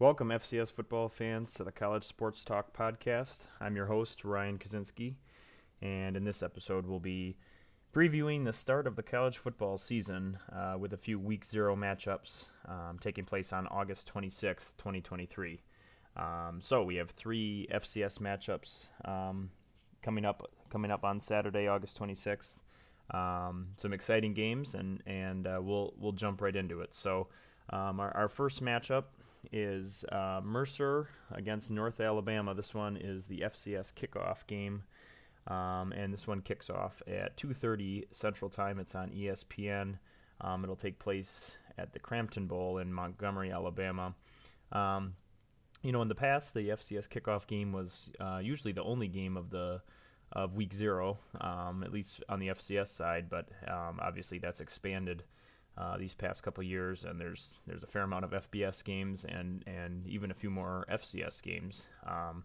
Welcome, FCS football fans, to the College Sports Talk podcast. I'm your host, Ryan Kaczynski, and in this episode, we'll be previewing the start of the college football season uh, with a few Week Zero matchups um, taking place on August 26th, 2023. Um, so we have three FCS matchups um, coming up coming up on Saturday, August 26th. Um, some exciting games, and and uh, we'll we'll jump right into it. So um, our, our first matchup is uh, Mercer against North Alabama. This one is the FCS kickoff game, um, and this one kicks off at 2:30 Central Time. It's on ESPN. Um, it'll take place at the Crampton Bowl in Montgomery, Alabama. Um, you know, in the past, the FCS kickoff game was uh, usually the only game of the of Week Zero, um, at least on the FCS side. But um, obviously, that's expanded uh, these past couple years, and there's there's a fair amount of FBS games and and even a few more FCS games, um,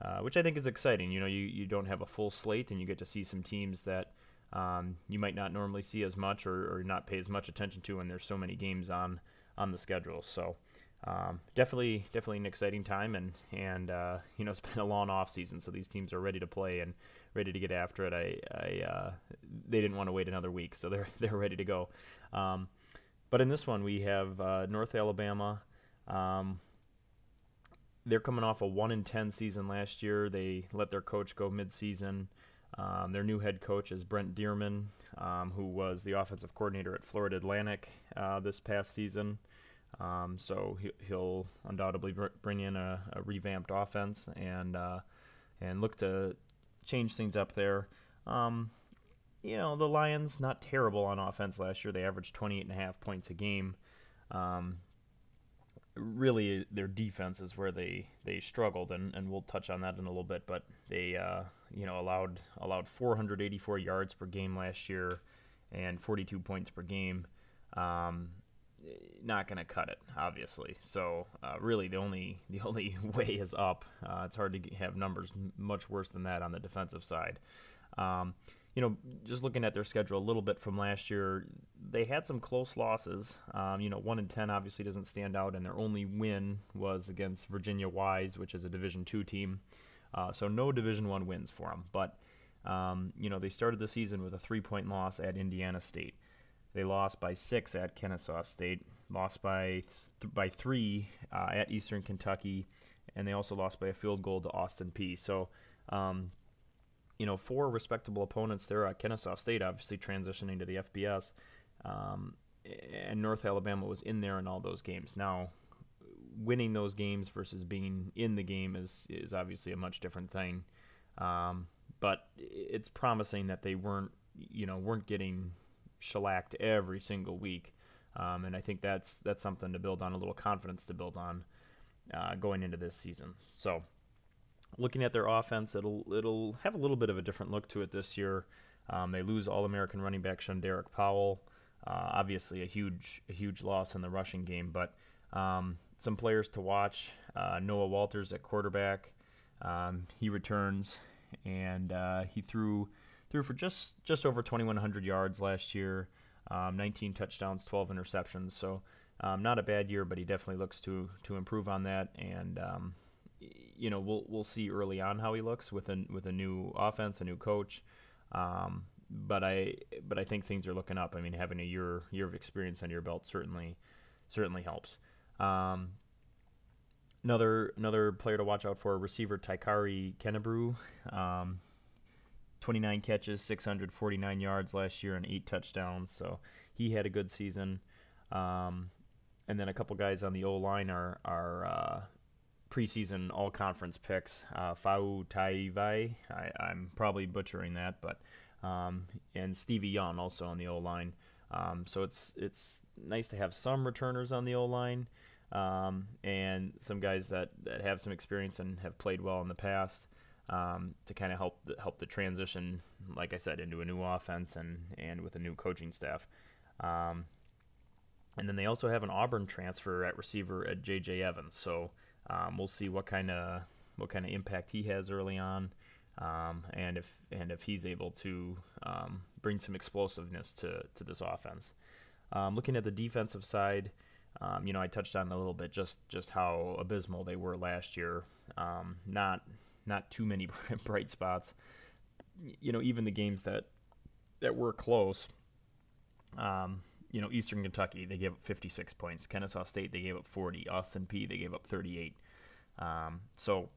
uh, which I think is exciting. You know, you you don't have a full slate, and you get to see some teams that um, you might not normally see as much or, or not pay as much attention to when there's so many games on on the schedule. So. Um, definitely, definitely an exciting time, and and uh, you know it's been a long off season, so these teams are ready to play and ready to get after it. I, I uh, they didn't want to wait another week, so they're they're ready to go. Um, but in this one, we have uh, North Alabama. Um, they're coming off a one in ten season last year. They let their coach go midseason. Um, their new head coach is Brent Dearmon, um, who was the offensive coordinator at Florida Atlantic uh, this past season. Um, so he, will undoubtedly bring in a, a revamped offense and uh, and look to change things up there. Um, you know, the Lions not terrible on offense last year. They averaged 28 and a half points a game. Um, really, their defense is where they, they struggled, and, and we'll touch on that in a little bit. But they, uh, you know, allowed allowed 484 yards per game last year, and 42 points per game. Um, not going to cut it, obviously. So uh, really, the only the only way is up. Uh, it's hard to have numbers much worse than that on the defensive side. Um, you know, just looking at their schedule a little bit from last year, they had some close losses. Um, you know, one in ten obviously doesn't stand out, and their only win was against Virginia Wise, which is a Division two team. Uh, so no Division one wins for them. But um, you know, they started the season with a three point loss at Indiana State. They lost by six at Kennesaw State, lost by th- by three uh, at Eastern Kentucky, and they also lost by a field goal to Austin Peay. So. Um, you know, four respectable opponents there at Kennesaw State, obviously transitioning to the FBS. Um, and North Alabama was in there in all those games. Now, winning those games versus being in the game is is obviously a much different thing. Um, but it's promising that they weren't, you know, weren't getting shellacked every single week. Um, and I think that's that's something to build on, a little confidence to build on uh, going into this season. So looking at their offense, it'll it'll have a little bit of a different look to it this year. Um, they lose All-American running back Shunderrick Powell, uh, obviously a huge a huge loss in the rushing game, but um, some players to watch. Uh, Noah Walters at quarterback, um, he returns and uh, he threw threw for just just over 2,100 yards last year, um, 19 touchdowns, 12 interceptions. So. Um, not a bad year, but he definitely looks to to improve on that, and um, you know, we'll we'll see early on how he looks with a with a new offense, a new coach. Um, but I but I think things are looking up. I mean, having a year year of experience on your belt certainly certainly helps. Um, another another player to watch out for, receiver Takairee Kenebrew. Um, 29 catches, 649 yards last year, and eight touchdowns. So he had a good season. Um, and then a couple guys on the O line are are uh, preseason all conference picks. Uh, Fau Taivai, I, am probably butchering that, but um, and Stevie Young also on the O line. Um, so it's it's nice to have some returners on the O line um, and some guys that, that have some experience and have played well in the past um, to kind of help the, help the transition, like I said, into a new offense and and with a new coaching staff. Um, and then they also have an Auburn transfer at receiver at J.J. Evans. So um, we'll see what kind of what kind of impact he has early on, um, and if and if he's able to um, bring some explosiveness to to this offense. Um, looking at the defensive side, Um, you know, I touched on a little bit just just how abysmal they were last year. Um, not not too many bright spots. You know, even the games that that were close. You know, Eastern Kentucky they gave up 56 points. Kennesaw State they gave up 40. Austin Peay they gave up 38. Um, so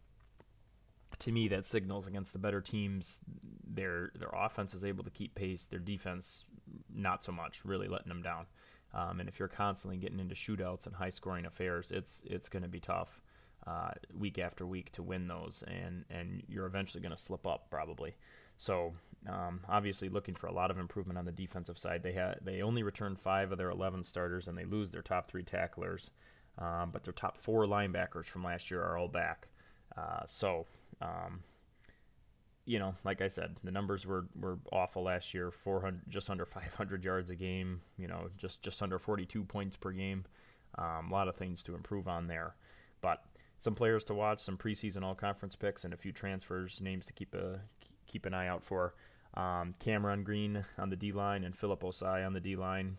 to me, that signals against the better teams, their their offense is able to keep pace. Their defense, not so much, really letting them down. Um, and if you're constantly getting into shootouts and high scoring affairs, it's it's going to be tough uh, week after week to win those, and and you're eventually going to slip up probably. So um, obviously looking for a lot of improvement on the defensive side. They had they only returned five of their 11 starters, and they lose their top three tacklers, um, but their top four linebackers from last year are all back. Uh, so um, you know, like I said, the numbers were, were awful last year. 400, just under 500 yards a game. You know, just just under 42 points per game. Um, a lot of things to improve on there, but some players to watch, some preseason all conference picks, and a few transfers names to keep a keep an eye out for. Um, Cameron Green on the D line and Philip Osai on the D line.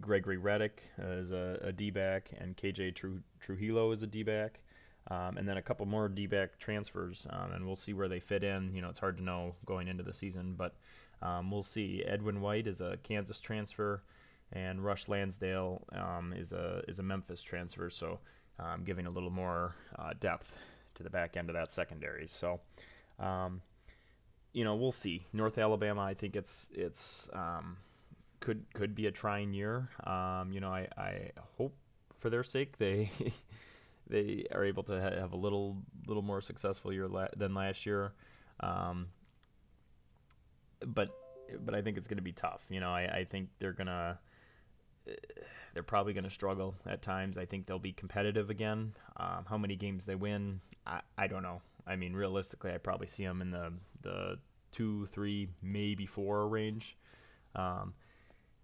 Gregory Reddick is a, a D back, and KJ Tru- Trujillo is a D back. Um, and then a couple more D-back transfers, um, and we'll see where they fit in. You know, it's hard to know going into the season, but um, we'll see. Edwin White is a Kansas transfer, and Rush Lansdale um, is a is a Memphis transfer. So, um, giving a little more uh, depth to the back end of that secondary. So, um, you know, we'll see. North Alabama, I think it's it's could could be a trying year. you know, I, I hope for their sake they they are able to ha- have a little little more successful year la- than last year. Um, but but I think it's going to be tough. You know, I, I think they're gonna they're probably going to struggle at times. I think they'll be competitive again. Um, how many games they win, I, I don't know. I mean, realistically, I probably see them in the the two, three, maybe four range. Um,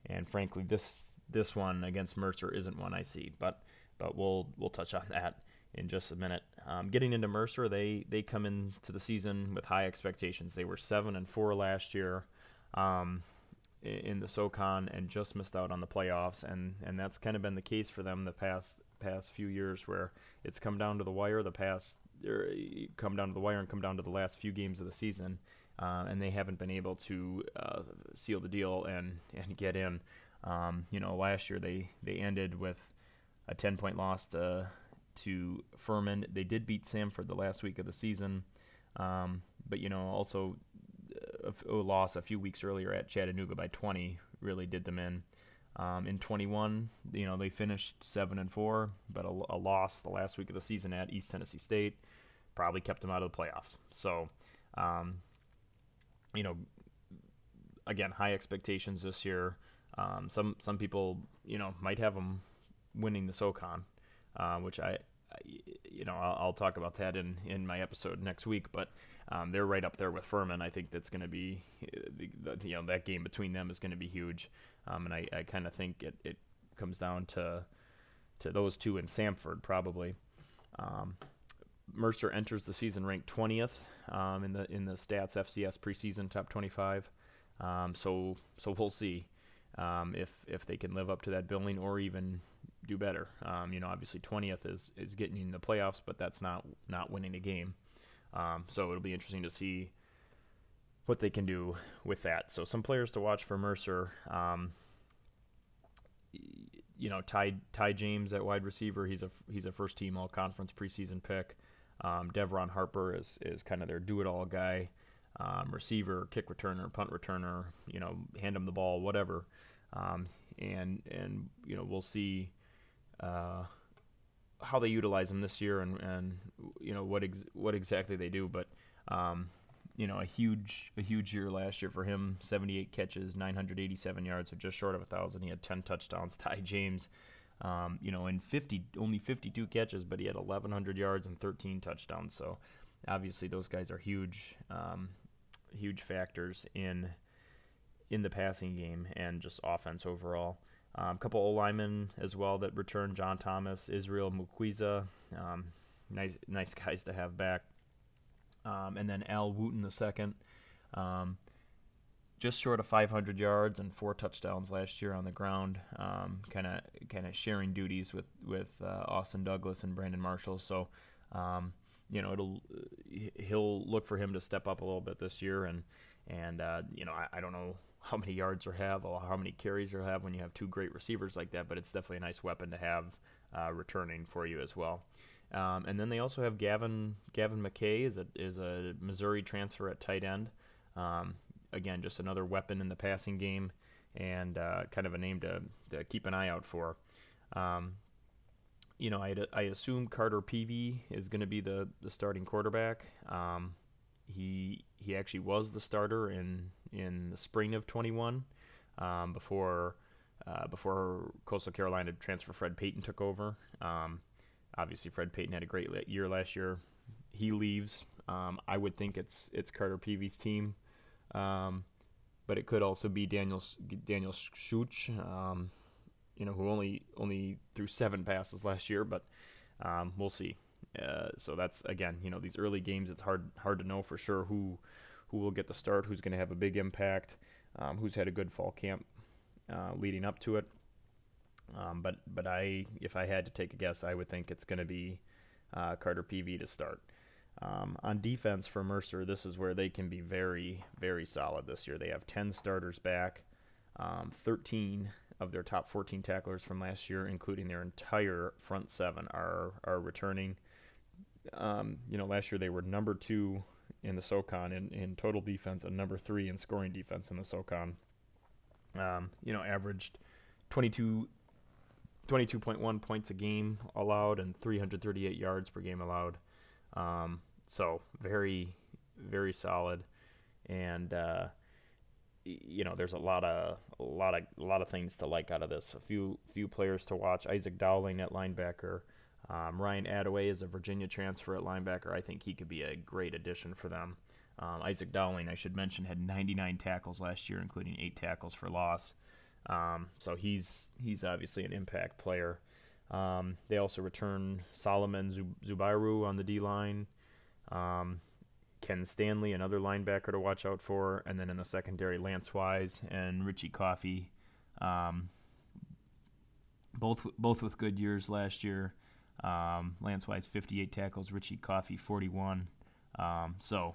and frankly, this this one against Mercer isn't one I see. But but we'll we'll touch on that in just a minute. Um, getting into Mercer, they they come into the season with high expectations. They were seven and four last year um, in the SoCon and just missed out on the playoffs, and and that's kind of been the case for them the past past few years, where it's come down to the wire. The past er, come down to the wire and come down to the last few games of the season, uh, and they haven't been able to uh, seal the deal and and get in. Um, you know, last year they they ended with a 10 point loss to, to Furman. They did beat Samford the last week of the season, um, but you know also uh, a, a, loss a few weeks earlier at Chattanooga by 20 really did them in. Um, in 21, you know they finished seven and four, but a, a, loss the last week of the season at East Tennessee State probably kept them out of the playoffs. So, um, you know, again, high expectations this year. Um, some some people, you know, might have them winning the SoCon, uh, which I, I, you know, I'll, I'll, talk about that in, in my episode next week. But um, they're right up there with Furman. I think that's going to be, you know, that game between them is going to be huge. Um, and I, I kind of think it, it comes down to to those two in Samford probably. Mercer enters the season ranked 20th um, in the in the Stats FCS preseason top 25. Um, so so we'll see um, if if they can live up to that billing or even do better. Um, you know, obviously 20th is is getting in the playoffs, but that's not not winning a game. Um, so it'll be interesting to see what they can do with that. So some players to watch for Mercer. You know, Ty Ty James at wide receiver. He's a he's a first team All Conference preseason pick. Um, Devron Harper is is kind of their do it all guy. Um, receiver, kick returner, punt returner. You know, hand him the ball, whatever. Um, and and you know we'll see uh, how they utilize him this year and, and you know what ex- what exactly they do. But um, you know a huge a huge year last year for him. 78 catches, 987 yards, so just short of a thousand. He had 10 touchdowns. Ty James. Um, you know, in 50, only 52 catches, but he had 1,100 yards and 13 touchdowns. So, obviously, those guys are huge, um, huge factors in in the passing game and just offense overall. Um, a couple of linemen as well that returned: John Thomas, Israel Mukwiza. Um, nice, nice guys to have back. Um, and then Al Wooten the second. Um, just short of 500 yards and four touchdowns last year on the ground, kind of kind of sharing duties with with uh, Austin Douglas and Brandon Marshall. So, um, you know, it'll he'll look for him to step up a little bit this year, and and uh, you know, I, I, don't know how many yards or have or how many carries you'll have when you have two great receivers like that, but it's definitely a nice weapon to have uh, returning for you as well. Um, and then they also have Gavin Gavin McKay is a is a Missouri transfer at tight end. Um, again, just another weapon in the passing game, and uh, kind of a name to, to keep an eye out for. Um, you know, I, I assume Carter Peevy is going to be the, the starting quarterback. Um, he he actually was the starter in in the spring of 21 um, before uh, before Coastal Carolina transfer Fred Payton took over. Um, obviously, Fred Payton had a great year last year. He leaves. Um, I would think it's it's Carter Peevy's team, um, but it could also be Daniel Daniel Schuch, um, you know, who only only threw seven passes last year, but um, we'll see. Uh, so that's again, you know, these early games, it's hard hard to know for sure who who will get the start, who's going to have a big impact, um, who's had a good fall camp uh, leading up to it. Um, but but I, if I had to take a guess, I would think it's going to be uh, Carter Peevy to start. Um, on defense for Mercer, this is where they can be very very solid this year. They have 10 starters back, um, 13 of their top 14 tacklers from last year, including their entire front seven, are are returning. Um, you know, last year they were number two in the SoCon in, in total defense and number three in scoring defense in the SoCon. Um, you know, averaged 22, 22.1 points a game allowed and 338 yards per game allowed. Um, so very, very solid. And, uh, you know, there's a lot of a lot of a lot of things to like out of this. A few few players to watch. Isaac Dowling at linebacker, um, Ryan Attaway is a Virginia transfer at linebacker. I think he could be a great addition for them. Um, Isaac Dowling, I should mention, had 99 tackles last year, including eight tackles for loss. Um, so he's he's obviously an impact player. Um, they also return Solomon Zubairu on the D line. Um, Ken Stanley, another linebacker to watch out for, and then in the secondary, Lance Wise and Richie Coffey, um, both both with good years last year. Um, Lance Wise 58 tackles, Richie Coffey 41. Um, so,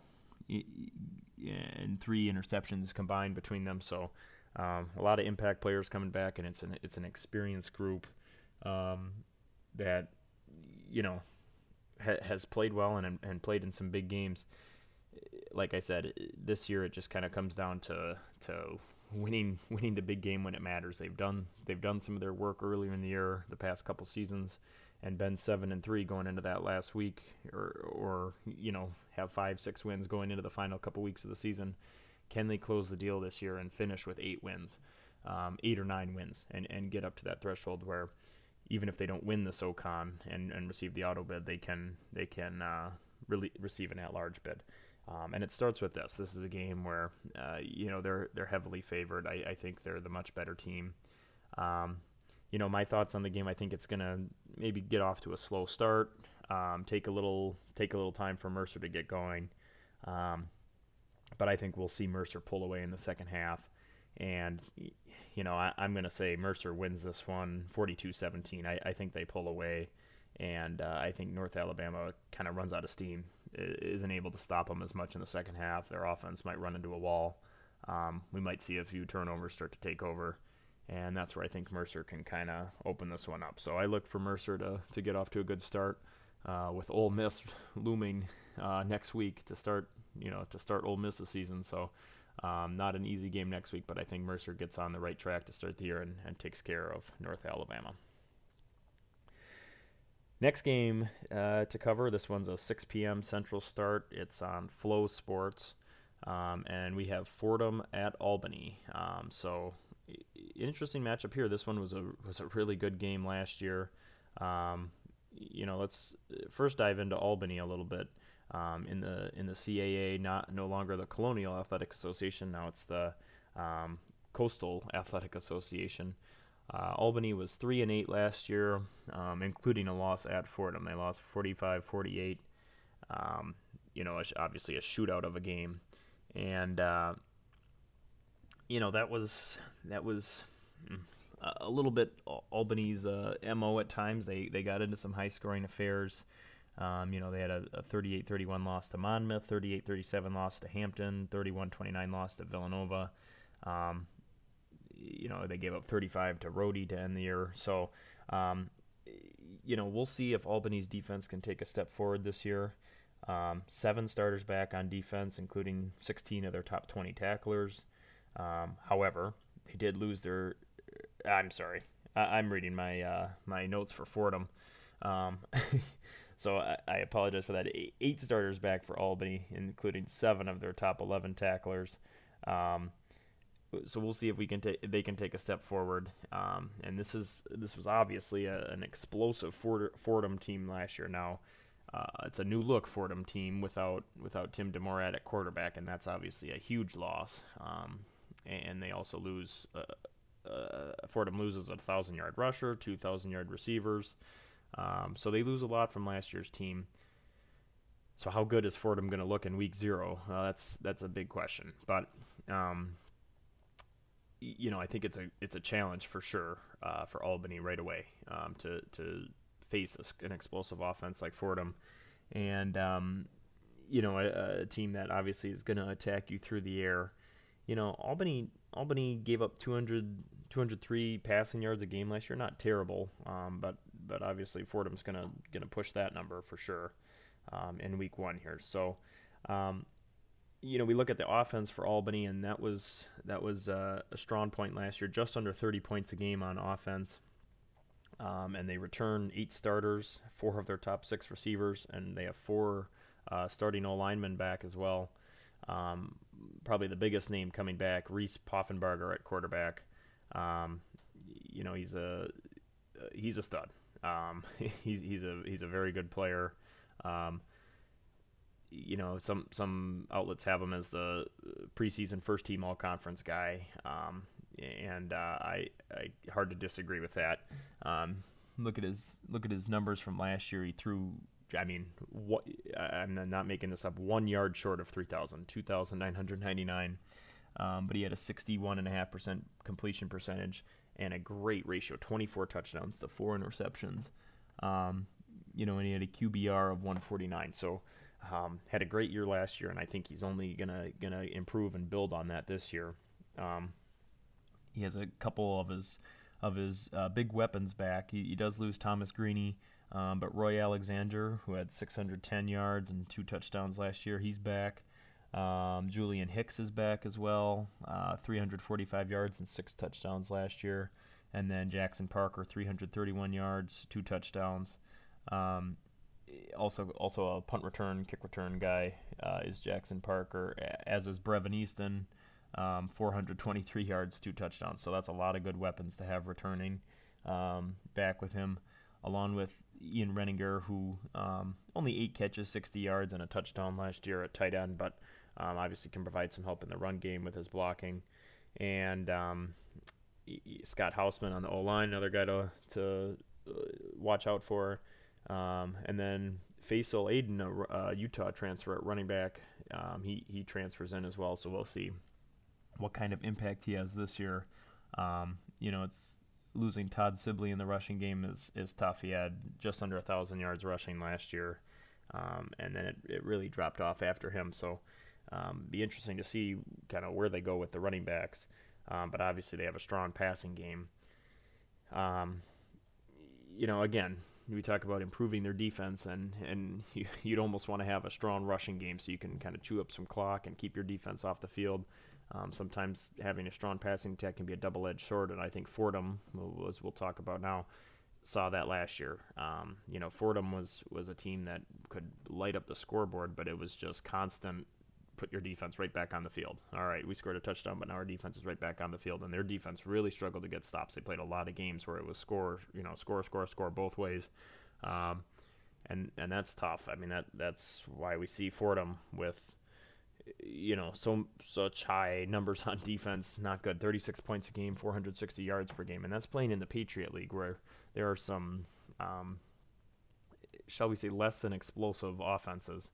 and three interceptions combined between them. So, um, a lot of impact players coming back, and it's an it's an experienced group um, that you know ha- has played well and and played in some big games. Like I said, this year it just kind of comes down to to winning winning the big game when it matters. They've done they've done some of their work earlier in the year, the past couple seasons and been seven and three going into that last week, or or you know have five six wins going into the final couple weeks of the season, can they close the deal this year and finish with eight wins, um, eight or nine wins, and and get up to that threshold where even if they don't win the SoCon and, and receive the auto bid, they can they can uh, really receive an at-large bid. Um, and it starts with this. This is a game where uh, you know they're they're heavily favored. I, I think they're the much better team. Um, you know, my thoughts on the game. I think it's gonna maybe get off to a slow start. Um, take a little take a little time for Mercer to get going. Um, but I think we'll see Mercer pull away in the second half. And, you know, I, am going to say Mercer wins this one 42 17. I, I think they pull away. And uh, I think North Alabama kind of runs out of steam, isn't able to stop them as much in the second half. Their offense might run into a wall. Um, we might see a few turnovers start to take over and that's where I think Mercer can kind of open this one up. So I look for Mercer to, to get off to a good start uh, with Ole Miss looming uh, next week to start you know to start Ole Miss's season. So um, not an easy game next week, but I think Mercer gets on the right track to start the year and, and takes care of North Alabama. Next game uh, to cover. This one's a 6 p.m. Central start. It's on FloSports. Um, and we have Fordham at Albany. Um, so interesting matchup here. This one was a was a really good game last year. Um, you know, let's first dive into Albany a little bit. Um, in the in the CAA, not no longer the Colonial Athletic Association. Now it's the um, Coastal Athletic Association. Uh, Albany was three and eight last year, um, including a loss at Fordham. They lost 45-48. Um, you know, obviously a shootout of a game, and uh, you know that was that was mm, a little bit Albany's uh, mo at times. They they got into some high scoring affairs. Um, you know, they had a, a 38-31 loss to Monmouth, 38-37 loss to Hampton, 31-29 loss to Villanova. Um, you know, they gave up 35 to Rhody to end the year. So, um, you know, we'll see if Albany's defense can take a step forward this year. Um, seven starters back on defense, including 16 of their top 20 tacklers. Um, however, they did lose their. I'm sorry, I, am reading my uh, my notes for Fordham. Um, So I, I apologize for that. Eight, starters back for Albany, including seven of their top 11 tacklers. Um, so we'll see if we can take they can take a step forward. Um, and this is this was obviously a, an explosive Fordham team last year. Now uh, it's a new look Fordham team without without Tim DeMorat at quarterback, and that's obviously a huge loss. Um, and they also lose. Uh, uh, Fordham loses a thousand yard rusher, two thousand yard receivers. Um, so they lose a lot from last year's team. So how good is Fordham going to look in Week Zero? Uh, that's that's a big question. But um, you know, I think it's a it's a challenge for sure uh, for Albany right away um, to to face a, an explosive offense like Fordham, and um, you know, a, a, team that obviously is going to attack you through the air. You know, Albany Albany gave up 200, 203 passing yards a game last year. Not terrible, um, but but obviously Fordham's gonna gonna push that number for sure um, in week one here. So, um, you know, we look at the offense for Albany, and that was that was uh, a strong point last year, just under 30 points a game on offense. Um, and they return eight starters, four of their top six receivers, and they have four uh, starting O linemen back as well. Um, probably the biggest name coming back, Reese Poffenbarger at quarterback. Um, you know, he's a he's a stud. Um, he's he's a he's a very good player. Um, you know, some some outlets have him as the preseason first team all conference guy, um, and uh, I, I hard to disagree with that. Um, look at his look at his numbers from last year. He threw. I mean, what, I'm not making this up. One yard short of 3,000, 2,999. Um, but he had a 61.5% completion percentage and a great ratio 24 touchdowns to four interceptions. Um, you know, and he had a QBR of 149. So, um, had a great year last year, and I think he's only gonna gonna improve and build on that this year. Um, he has a couple of his of his uh, big weapons back. He, he, does lose Thomas Greaney, um, but Roy Alexander, who had 610 yards and two touchdowns last year, he's back. Um, Julian Hicks is back as well, uh, 345 yards and six touchdowns last year. And then Jackson Parker, 331 yards, two touchdowns. Um, also, also a punt return, kick return guy uh, is Jackson Parker, as is Brevin Easton, um, 423 yards, two touchdowns. So that's a lot of good weapons to have returning um, back with him, along with Ian Renninger, who um, only eight catches, 60 yards, and a touchdown last year at tight end, but um, obviously, can provide some help in the run game with his blocking. And um, Scott Hausman on the O line, another guy to to uh, watch out for. Um, and then Faisal Aiden, a Utah transfer at running back, um, he he transfers in as well. So we'll see what kind of impact he has this year. Um, you know, it's losing Todd Sibley in the rushing game is is tough. He had just under a thousand yards rushing last year, um, and then it, it really dropped off after him. So um, be interesting to see kind of where they go with the running backs. Um, but obviously, they have a strong passing game. Um, you know, again, we talk about improving their defense, and and you, would almost want to have a strong rushing game so you can kind of chew up some clock and keep your defense off the field. Um, sometimes having a strong passing attack can be a double-edged sword, and I think Fordham, as we'll talk about now, saw that last year. Um, you know, Fordham was was a team that could light up the scoreboard, but it was just constant put your defense right back on the field. All right, we scored a touchdown, but now our defense is right back on the field, and their defense really struggled to get stops. They played a lot of games where it was score, you know, score, score, score both ways, um, and and that's tough. I mean that that's why we see Fordham with, you know, so such high numbers on defense. Not good. 36 points a game, 460 yards per game, and that's playing in the Patriot League where there are some, um, shall we say, less than explosive offenses.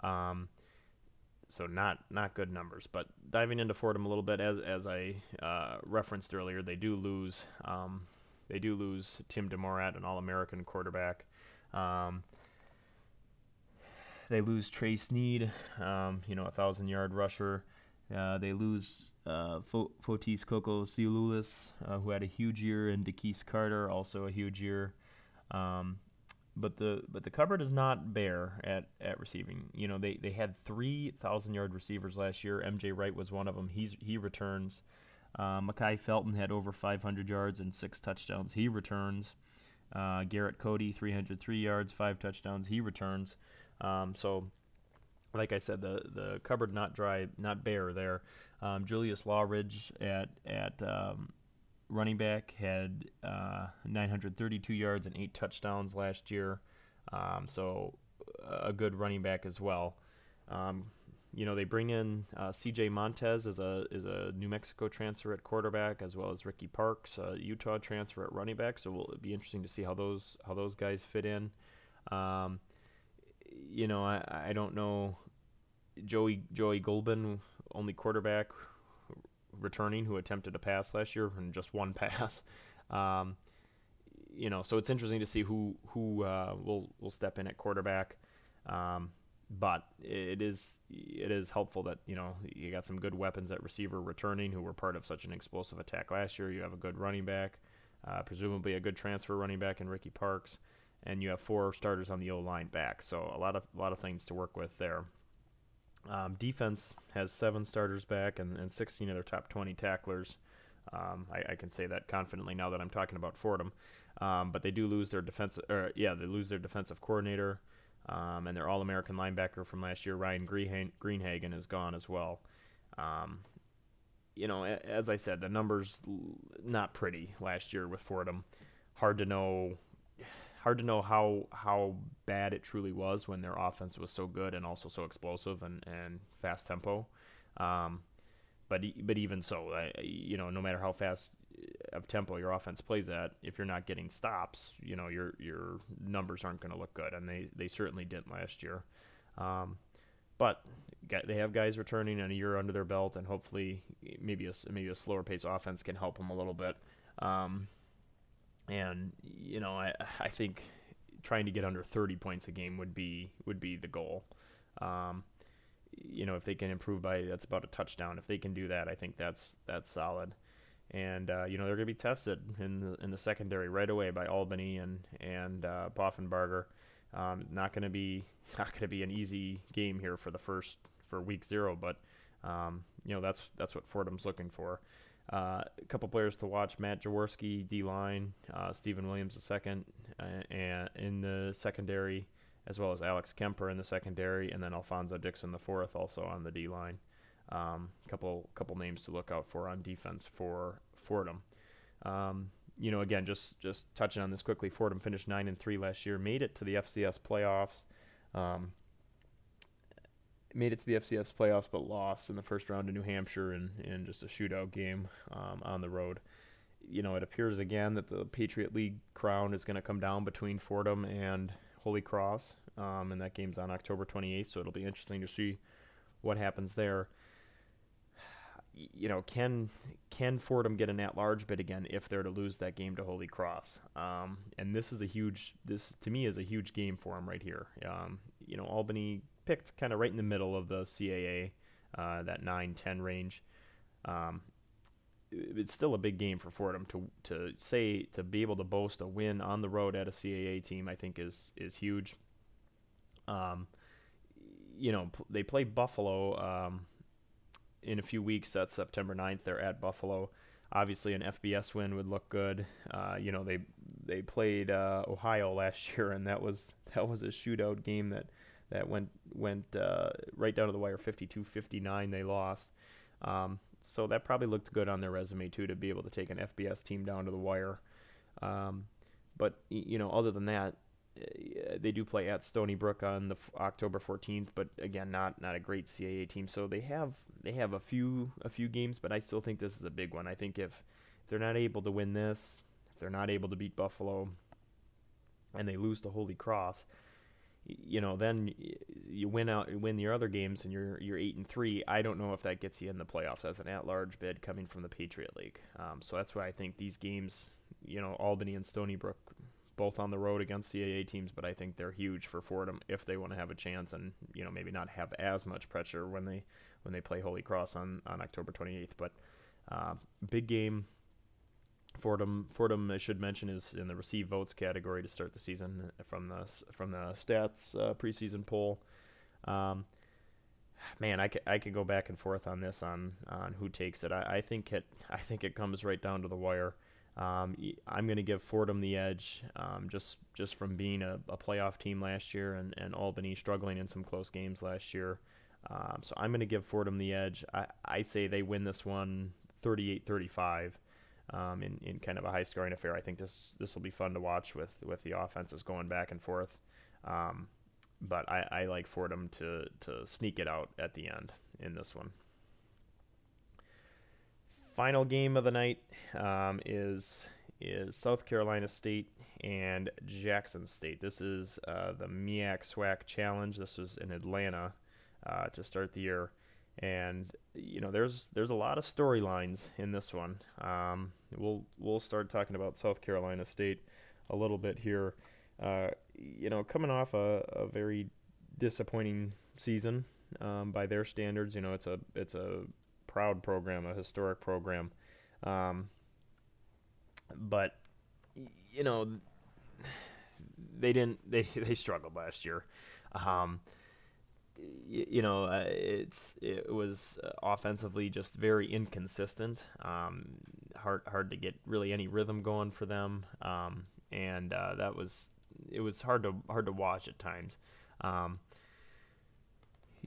Um, so not not good numbers. But diving into Fordham a little bit, as as I uh, referenced earlier, they do lose. Um, they do lose Tim DeMorat, an All-American quarterback. Um, they lose Trey Sneed, um, you know, a thousand-yard rusher. Uh, they lose uh, Fotis Kokosioulis, uh, who had a huge year, and Dequece Carter, also a huge year. Um, but the but the cupboard is not bare at, at receiving. You know, they, they had three thousand yard receivers last year. MJ Wright was one of them. He's he returns. Uh, Makai Felton had over 500 yards and six touchdowns. He returns. Uh, Garrett Cody 303 yards, five touchdowns. He returns. Um, so, like I said, the the cupboard not dry, not bare there. Um, Julius Loughridge at at um, running back had uh, 932 yards and eight touchdowns last year. Um, so a good running back as well. Um, you know they bring in uh, C.J. Montez as a is a New Mexico transfer at quarterback, as well as Ricky Parks, a Utah transfer at running back. So it'll be interesting to see how those how those guys fit in. Um, you know I, I don't know Joey Joey Golbin, only quarterback returning who attempted a pass last year and just one pass. Um, you know, so it's interesting to see who who uh, will will step in at quarterback. Um, but it is it is helpful that you know you got some good weapons at receiver returning who were part of such an explosive attack last year. You have a good running back, uh, presumably a good transfer running back in Ricky Parks, and you have four starters on the O line back. So a lot of a lot of things to work with there. Um, defense has seven starters back and, and 16 of their top 20 tacklers. Um, I, I, can say that confidently now that I'm talking about Fordham. Um, but they do lose their defense, or yeah, they lose their defensive coordinator, um, and their All-American linebacker from last year, Ryan Greenhagen, is gone as well. Um, you know, as I said, the numbers not pretty last year with Fordham. Hard to know hard to know how how bad it truly was when their offense was so good and also so explosive and, and fast tempo. Um, but but even so, I, you know, no matter how fast uh, of tempo your offense plays at, if you're not getting stops, you know your your numbers aren't going to look good, and they they certainly didn't last year. Um, but they have guys returning and a year under their belt, and hopefully maybe a maybe a slower pace offense can help them a little bit. Um, and you know I I think trying to get under 30 points a game would be would be the goal. Um, you know if they can improve by that's about a touchdown. If they can do that, I think that's that's solid. And uh, you know they're going to be tested in the, in the secondary right away by Albany and and uh, Poffenbarger. Um, not going to be not going to be an easy game here for the first for week zero, but um, you know that's that's what Fordham's looking for. Uh, a couple players to watch: Matt Jaworski, D line, uh, Stephen Williams the second, uh, and in the secondary, as well as Alex Kemper in the secondary, and then Alfonso Dixon the fourth, also on the D line. A um, couple couple names to look out for on defense for Fordham. Um, you know, again, just just touching on this quickly, Fordham finished nine and three last year, made it to the FCS playoffs. Um, made it to the FCS playoffs, but lost in the first round to New Hampshire in, in just a shootout game um, on the road. You know, it appears again that the Patriot League crown is going to come down between Fordham and Holy Cross, um, and that game's on October 28th, so it'll be interesting to see what happens there. You know, can can Fordham get an at-large bid again if they're to lose that game to Holy Cross? Um, and this is a huge, this to me is a huge game for them right here. Um, you know, Albany picked kind of right in the middle of the CAA, uh, that 9 10 range. Um, it's still a big game for Fordham to to say to be able to boast a win on the road at a CAA team. I think is is huge. Um, you know they play Buffalo um, in a few weeks. That's September 9th. They're at Buffalo. Obviously, an FBS win would look good. Uh, you know they they played uh, Ohio last year, and that was that was a shootout game that that went went uh, right down to the wire 52-59 they lost. Um, so that probably looked good on their resume too to be able to take an FBS team down to the wire. Um, but you know other than that uh, they do play at Stony Brook on the f- October 14th but again not not a great CAA team. So they have they have a few a few games but I still think this is a big one. I think if they're not able to win this if they're not able to beat Buffalo and they lose to Holy Cross you know, then you win out, win your other games, and you're you're eight and three. I don't know if that gets you in the playoffs as an at-large bid coming from the Patriot League. Um, so that's why I think these games, you know, Albany and Stony Brook, both on the road against CAA teams, but I think they're huge for Fordham if they want to have a chance and you know maybe not have as much pressure when they when they play Holy Cross on on October 28th. But uh, big game Fordham, Fordham, I should mention, is in the receive votes category to start the season from the from the stats uh, preseason poll. Um, man, I could, I could go back and forth on this on on who takes it. I, I think it I think it comes right down to the wire. Um, I'm going to give Fordham the edge, um, just just from being a, a, playoff team last year and, and Albany struggling in some close games last year. Um, so I'm going to give Fordham the edge. I, I say they win this one 38-35 um, in, in kind of a high scoring affair. I think this this will be fun to watch with with the offenses going back and forth. Um, but I, I like Fordham to to sneak it out at the end in this one. Final game of the night um, is is South Carolina State and Jackson State. This is uh, the MEAC SWAC Challenge. This was in Atlanta uh, to start the year and you know there's there's a lot of storylines in this one. Um, we'll we'll start talking about South Carolina State a little bit here. Uh, you know, coming off a, a very disappointing season um, by their standards. You know, it's a it's a proud program, a historic program, um, but you know they didn't they they struggled last year. Um, you, know, uh, it's it was uh, offensively just very inconsistent. Um, hard hard to get really any rhythm going for them, um, and uh, that was it was hard to hard to watch at times. Um,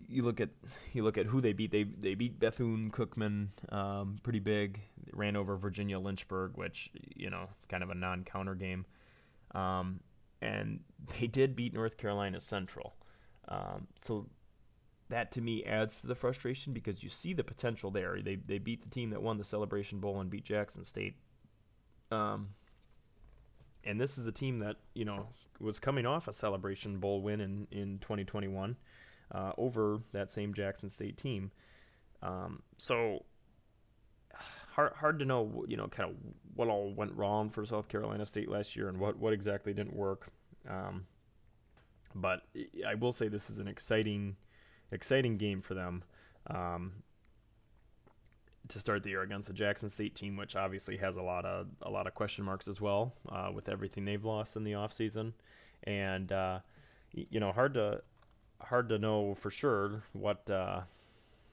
you look at you look at who they beat. They they beat Bethune Cookman um, pretty big. They ran over Virginia Lynchburg, which you know kind of a non-counter game, um, and they did beat North Carolina Central. Um, so that to me adds to the frustration because you see the potential there. They they beat the team that won the Celebration Bowl and beat Jackson State. Um, and this is a team that you know was coming off a Celebration Bowl win in in 2021 uh, over that same Jackson State team. Um, so hard hard to know you know kind of what all went wrong for South Carolina State last year and what what exactly didn't work. Um, but I will say this is an exciting exciting game for them um, to start the year against the Jackson State team, which obviously has a lot of a lot of question marks as well uh, with everything they've lost in the offseason. and uh, you know hard to hard to know for sure what uh,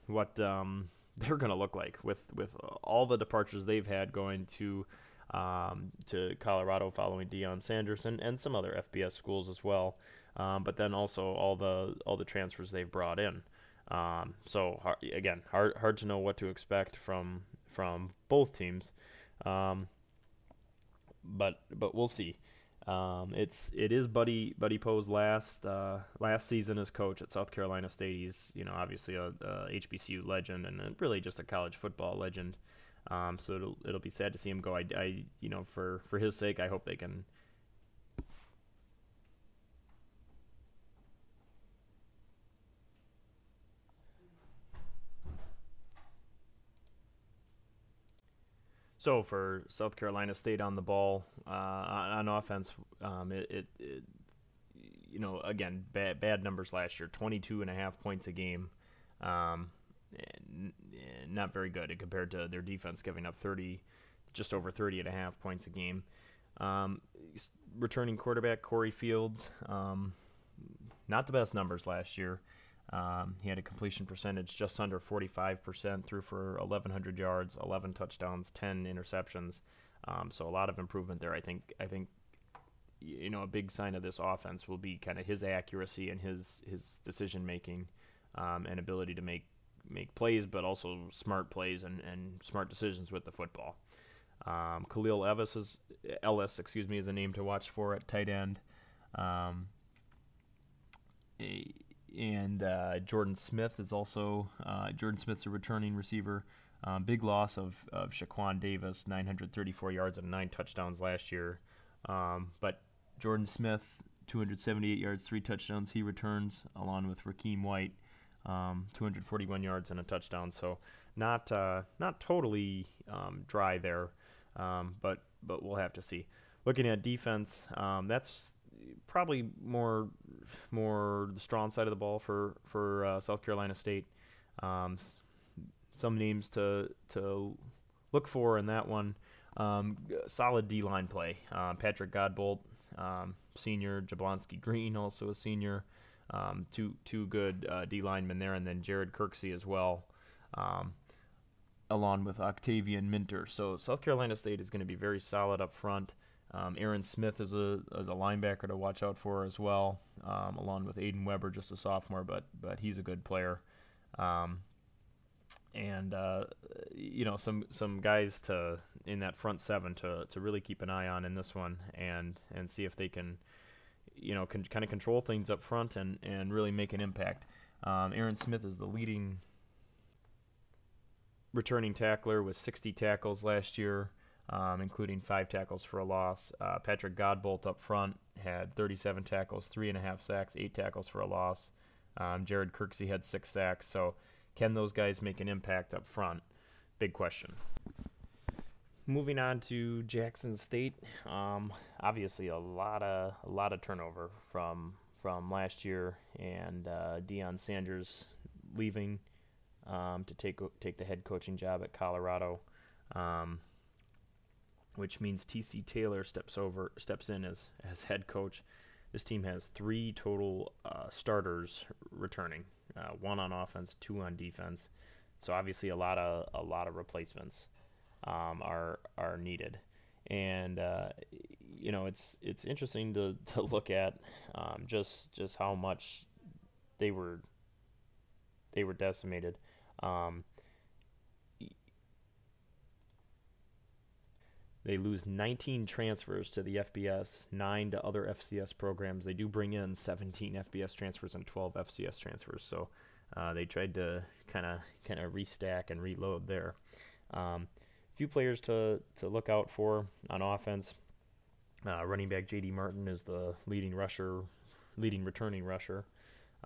what um, they're going to look like with with all the departures they've had going to um, to Colorado following Deion Sanders and, and some other FBS schools as well um, but then also all the all the transfers they've brought in. Um, so hard, again, hard hard to know what to expect from from both teams, um, but but we'll see. Um, it's it is Buddy Buddy Pough's last uh, last season as coach at South Carolina State. He's you know obviously a, a HBCU legend and really just a college football legend. Um, so it'll it'll be sad to see him go. I, I you know for for his sake, I hope they can So for South Carolina State on the ball uh, on offense, um, it, it, it, you know again bad bad numbers last year, 22 and a half points a game, um, not very good compared to their defense giving up 30, just over 30 and a half points a game. Um, returning quarterback Corey Fields, um, not the best numbers last year. Um, he had a completion percentage just under 45%, threw for 1,100 yards, 11 touchdowns, 10 interceptions. Um, so a lot of improvement there. I think. I think you know a big sign of this offense will be kind of his accuracy and his his decision making um, and ability to make make plays, but also smart plays and, and smart decisions with the football. Um, Khalil Ellis is, Ellis, excuse me, is a name to watch for at tight end. Um, a, and uh, Jordan Smith is also uh, Jordan Smith's a returning receiver. Um, big loss of of Shaquan Davis, 934 yards and nine touchdowns last year. Um, but Jordan Smith 278 yards, three touchdowns. He returns along with Raheem White, um, 241 yards and a touchdown. So not uh, not totally um, dry there, um, but but we'll have to see. Looking at defense, um, that's probably more more the strong side of the ball for for uh, South Carolina State. Um, some names to to look for in that one. Um, solid D line play. Uh, Patrick Godbolt, um, senior. Jablonski Green, also a senior. Um, two two good uh, D linemen there, and then Jared Kirksey as well, um, along with Octavian Minter. So South Carolina State is going to be very solid up front. Um, Aaron Smith is a is a linebacker to watch out for as well, um, along with Aiden Weber, just a sophomore, but but he's a good player. Um, and uh, you know some some guys to in that front seven to, to really keep an eye on in this one and and see if they can you know can kind of control things up front and and really make an impact. Um, Aaron Smith is the leading returning tackler with 60 tackles last year, um, including five tackles for a loss. Uh, Patrick Godbolt up front had 37 tackles, three and a half sacks, eight tackles for a loss. Um, Jared Kirksey had six sacks. So can those guys make an impact up front? Big question. Moving on to Jackson State, um, obviously a lot of a lot of turnover from from last year, and uh, Sanders leaving um, to take take the head coaching job at Colorado, um, which means TC Taylor steps over steps in as as head coach. This team has three total uh, starters returning uh, one on offense, two on defense. So obviously a lot of a lot of replacements um, are are needed, and uh, you know it's it's interesting to, to look at um, just just how much they were they were decimated. Um, They lose 19 transfers to the FBS, nine to other FCS programs. They do bring in 17 FBS transfers and 12 FCS transfers. So uh, they tried to kind of kind of restack and reload there. Um, few players to to look out for on offense. Uh, running back J.D. Martin is the leading rusher, leading returning rusher.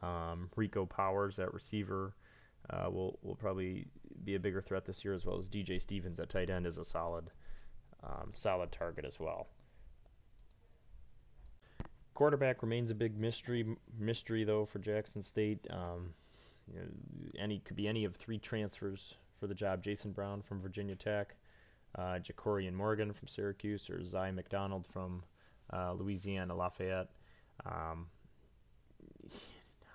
Um, Rico Powers at receiver uh, will will probably be a bigger threat this year, as well as DJ Stevens at tight end is a solid um, solid target as well. Quarterback remains a big mystery mystery though for Jackson State. Um, you know, any could be any of three transfers for the job: Jason Brown from Virginia Tech, uh, JaCobian Morgan from Syracuse, or Zy McDonald from uh, Louisiana Lafayette. Um,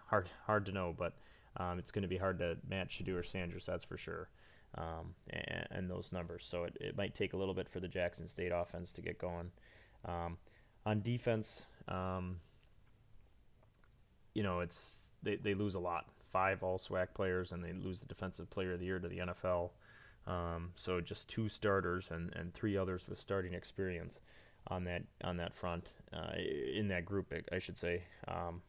hard hard to know, but um, it's going to be hard to match Shedeur Sanders, that's for sure um, and, and, those numbers. So it, it might take a little bit for the Jackson State offense to get going. Um, on defense, um, you know, it's they, they lose a lot. Five all SWAC players, and they lose the Defensive Player of the Year to the NFL. Um, so just two starters and, and three others with starting experience on that on that front uh, in that group, I should say. Um,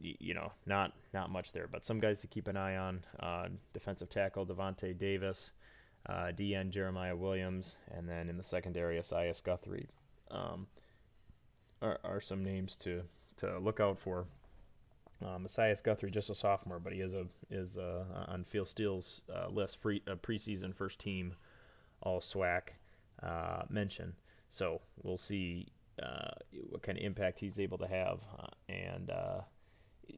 you know, not not much there, but some guys to keep an eye on: uh, defensive tackle Devonte Davis, uh, DN Jeremiah Williams, and then in the secondary, Asias Guthrie. Um, are, are some names to to look out for. Um, Asias Guthrie, just a sophomore, but he is a is a, on Phil Steele's uh, list, free a preseason first team All SWAC uh, mention. So we'll see uh, what kind of impact he's able to have, uh, and uh,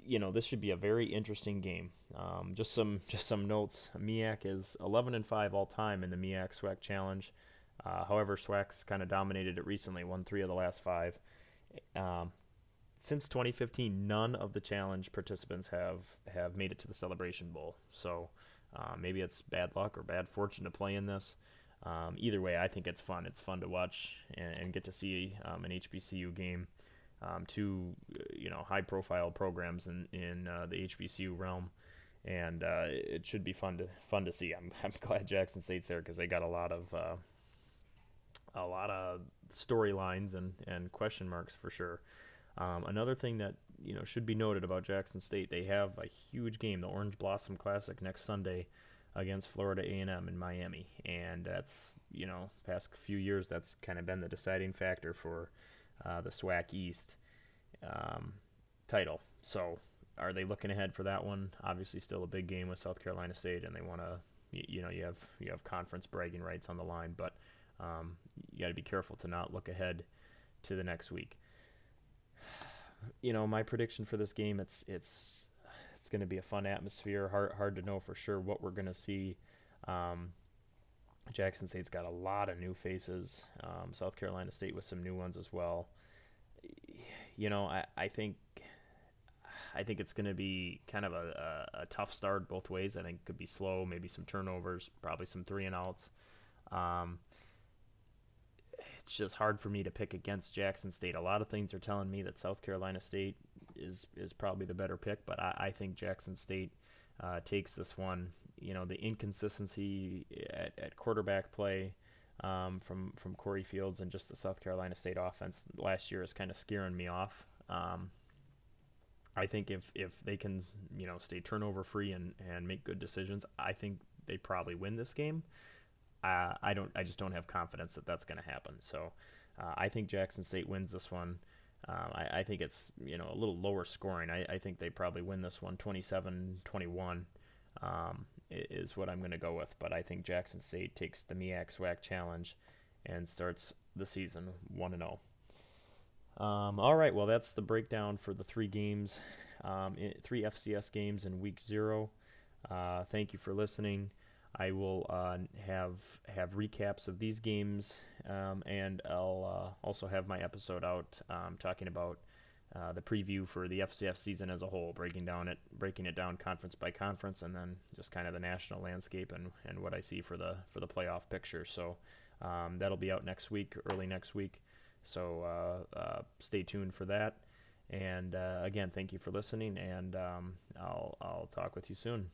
you know this should be a very interesting game. Um, just some just some notes. MEAC is 11 and five all time in the MEAC SWAC Challenge. Uh, however, SWAC's kind of dominated it recently. Won three of the last five. Um, since 2015, none of the challenge participants have have made it to the Celebration Bowl. So uh, maybe it's bad luck or bad fortune to play in this. Um, either way, I think it's fun. It's fun to watch and, and get to see um, an HBCU game um, two you know high profile programs in in uh, the HBCU realm, and uh, it should be fun to fun to see. I'm I'm glad Jackson State's there because they got a lot of uh, a lot of storylines and and question marks for sure. Um, another thing that you know should be noted about Jackson State, they have a huge game, the Orange Blossom Classic next Sunday against Florida A&M in Miami, and that's you know past few years that's kind of been the deciding factor for uh, the SWAC East. um, title. So, are they looking ahead for that one? Obviously, still a big game with South Carolina State, and they want to, you, you, know, you have you have conference bragging rights on the line, but um, you got to be careful to not look ahead to the next week. You know, my prediction for this game, it's it's it's going to be a fun atmosphere. Hard hard to know for sure what we're going to see. Um, Jackson State's got a lot of new faces. Um, South Carolina State with some new ones as well. You know, I, I think I think it's going to be kind of a, a, a, tough start both ways. I think it could be slow, maybe some turnovers, probably some three and outs. Um, it's just hard for me to pick against Jackson State. A lot of things are telling me that South Carolina State is is probably the better pick, but I, I think Jackson State uh, takes this one you know the inconsistency at, at quarterback play um, from from Corey Fields and just the South Carolina State offense last year is kind of scaring me off. Um, I think if if they can you know stay turnover free and and make good decisions, I think they probably win this game. Uh, I don't. I just don't have confidence that that's going to happen. So uh, I think Jackson State wins this one. Uh, I, I, think it's you know a little lower scoring. I, I think they probably win this one 27-21. Um, is what I'm going to go with. But I think Jackson State takes the MEAC SWAC challenge and starts the season 1 0. Um, all right, well, that's the breakdown for the three games, um, three FCS games in week zero. Uh, thank you for listening. I will uh, have have recaps of these games, um, and I'll uh, also have my episode out um, talking about uh, the preview for the FCS season as a whole, breaking down it, breaking it down conference by conference, and then just kind of the national landscape and, and what I see for the for the playoff picture. So um, that'll be out next week, early next week. So uh, uh, stay tuned for that. And uh, again, thank you for listening, and um, I'll I'll talk with you soon.